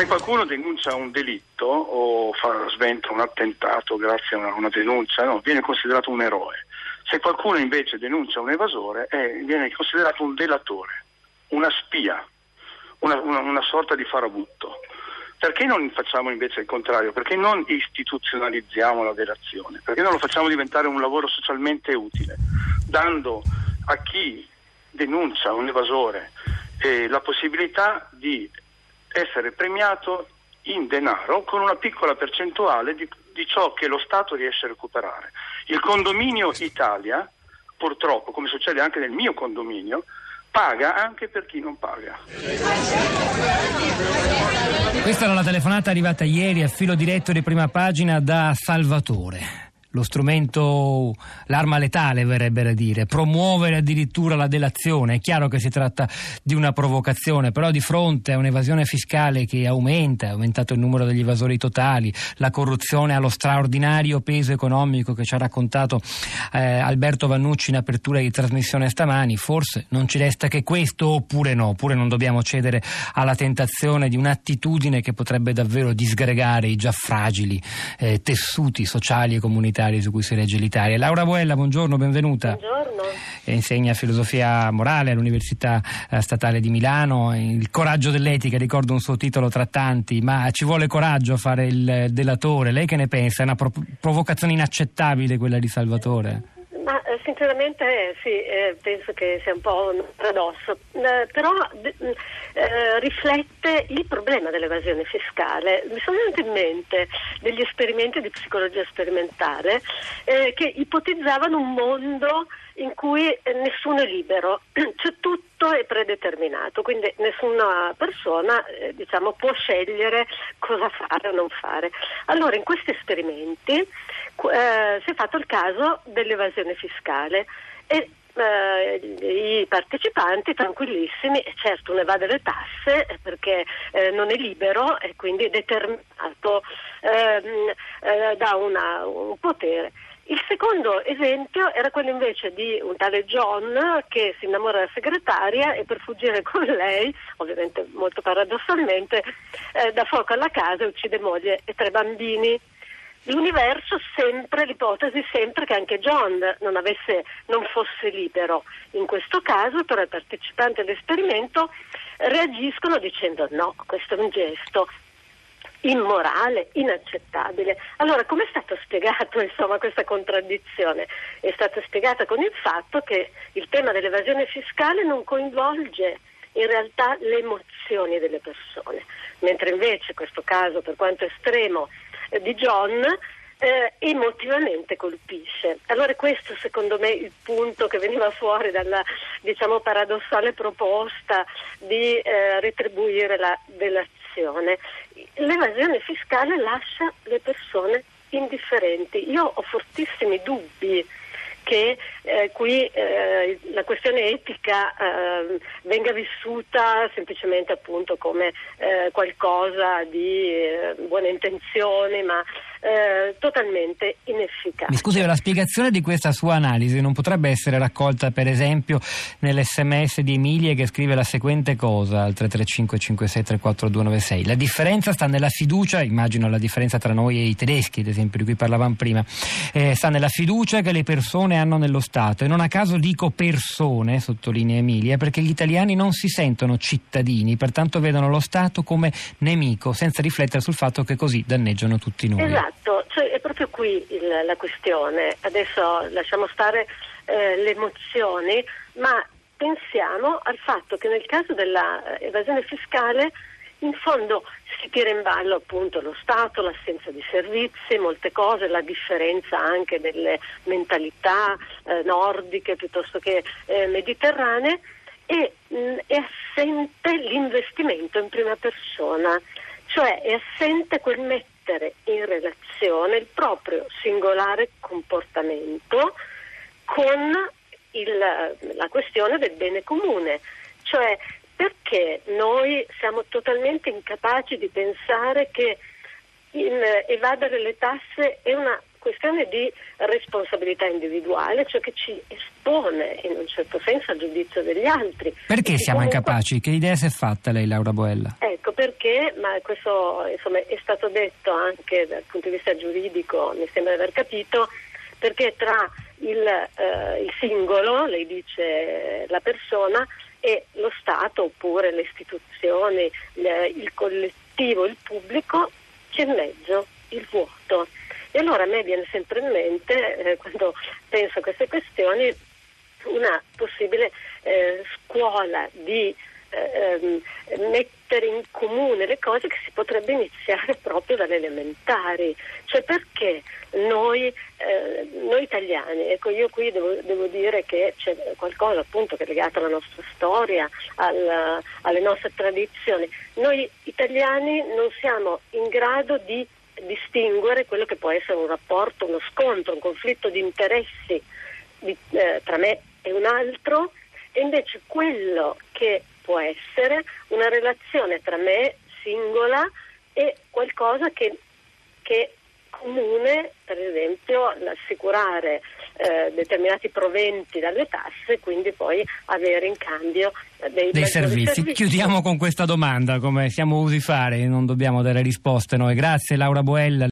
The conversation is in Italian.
Se qualcuno denuncia un delitto o fa, sventa un attentato grazie a una, una denuncia, no, viene considerato un eroe. Se qualcuno invece denuncia un evasore, eh, viene considerato un delatore, una spia, una, una, una sorta di farabutto. Perché non facciamo invece il contrario? Perché non istituzionalizziamo la delazione? Perché non lo facciamo diventare un lavoro socialmente utile, dando a chi denuncia un evasore eh, la possibilità di essere premiato in denaro con una piccola percentuale di, di ciò che lo Stato riesce a recuperare. Il condominio Italia, purtroppo, come succede anche nel mio condominio, paga anche per chi non paga. Questa era la telefonata arrivata ieri a filo diretto di prima pagina da Salvatore lo strumento, l'arma letale verrebbe a dire, promuovere addirittura la delazione. È chiaro che si tratta di una provocazione, però di fronte a un'evasione fiscale che aumenta, è aumentato il numero degli evasori totali, la corruzione ha lo straordinario peso economico che ci ha raccontato eh, Alberto Vannucci in apertura di trasmissione stamani, forse non ci resta che questo oppure no, oppure non dobbiamo cedere alla tentazione di un'attitudine che potrebbe davvero disgregare i già fragili eh, tessuti sociali e comunitari comunitari su cui si regge l'Italia. Laura Buella, buongiorno, benvenuta. Buongiorno. insegna filosofia morale all'Università eh, Statale di Milano. Il coraggio dell'etica, ricordo un suo titolo tra tanti, ma ci vuole coraggio a fare il delatore. Lei che ne pensa? È una provocazione inaccettabile quella di Salvatore? Sinceramente sì, eh, penso che sia un po' un paradosso, eh, però eh, riflette il problema dell'evasione fiscale. Mi sono venuti in mente degli esperimenti di psicologia sperimentale eh, che ipotizzavano un mondo in cui nessuno è libero, cioè tutto è predeterminato, quindi nessuna persona eh, diciamo, può scegliere cosa fare o non fare. Allora in questi esperimenti eh, si è fatto il caso dell'evasione fiscale e eh, i partecipanti tranquillissimi, certo ne evade le tasse eh, perché eh, non è libero e quindi è determinato ehm, eh, da una, un potere. Il secondo esempio era quello invece di un tale John che si innamora della segretaria e per fuggire con lei, ovviamente molto paradossalmente, eh, dà fuoco alla casa e uccide moglie e tre bambini. L'universo sempre, l'ipotesi sempre che anche John non, avesse, non fosse libero. In questo caso però i partecipanti all'esperimento reagiscono dicendo no, questo è un gesto immorale, inaccettabile. Allora, come è stato spiegato insomma, questa contraddizione? È stata spiegata con il fatto che il tema dell'evasione fiscale non coinvolge in realtà le emozioni delle persone, mentre invece questo caso, per quanto estremo, eh, di John, eh, emotivamente colpisce. Allora questo secondo me è il punto che veniva fuori dalla diciamo, paradossale proposta di eh, retribuire la delazione l'evasione fiscale lascia le persone indifferenti. Io ho fortissimi dubbi che eh, qui eh, la questione etica eh, venga vissuta semplicemente appunto come eh, qualcosa di eh, buone intenzioni, ma eh, totalmente inefficace. Mi scusi, la spiegazione di questa sua analisi non potrebbe essere raccolta per esempio nell'SMS di Emilia che scrive la seguente cosa al 335 5634 La differenza sta nella fiducia, immagino la differenza tra noi e i tedeschi, ad esempio, di cui parlavamo prima, sta nella fiducia che le persone hanno nello Stato e non a caso dico persone, sottolinea Emilia, perché gli italiani non si sentono cittadini, pertanto vedono lo Stato come nemico, senza riflettere sul fatto che così danneggiano tutti noi. Esatto. Cioè è proprio qui il, la questione. Adesso lasciamo stare eh, le emozioni, ma pensiamo al fatto che nel caso dell'evasione fiscale in fondo si tira in ballo appunto lo Stato, l'assenza di servizi, molte cose, la differenza anche delle mentalità eh, nordiche piuttosto che eh, mediterranee e mh, mm, è assente l'investimento in prima persona, cioè è assente quel mettere in relazione il proprio singolare comportamento con il, la questione del bene comune, cioè perché noi siamo totalmente incapaci di pensare che in, evadere le tasse è una questione di responsabilità individuale, cioè che ci espone in un certo senso al giudizio degli altri. Perché siamo comunque... incapaci? Che idea si è fatta lei, Laura Boella? Ecco, perché, ma questo insomma, è stato detto anche dal punto di vista giuridico, mi sembra di aver capito, perché tra il, eh, il singolo, lei dice la persona, e lo Stato oppure le istituzioni, il collettivo, il pubblico, c'è in mezzo il vuoto. E allora a me viene sempre in mente, eh, quando penso a queste questioni, una possibile eh, scuola di eh, ehm, mettere in comune le cose che si potrebbe iniziare proprio dalle elementari. Cioè perché noi, eh, noi italiani, ecco io qui devo, devo, dire che c'è qualcosa appunto che è legato alla nostra storia, alla, alle nostre tradizioni, noi italiani non siamo in grado di distinguere quello che può essere un rapporto, uno scontro, un conflitto di interessi di, eh, tra me e un altro e invece quello che può essere una relazione tra me singola e qualcosa che, che comune, per esempio l'assicurare eh, determinati proventi dalle tasse e quindi poi avere in cambio eh, dei, dei servizi. servizi. Chiudiamo con questa domanda, come siamo usi fare, non dobbiamo dare risposte noi. Grazie Laura Boella.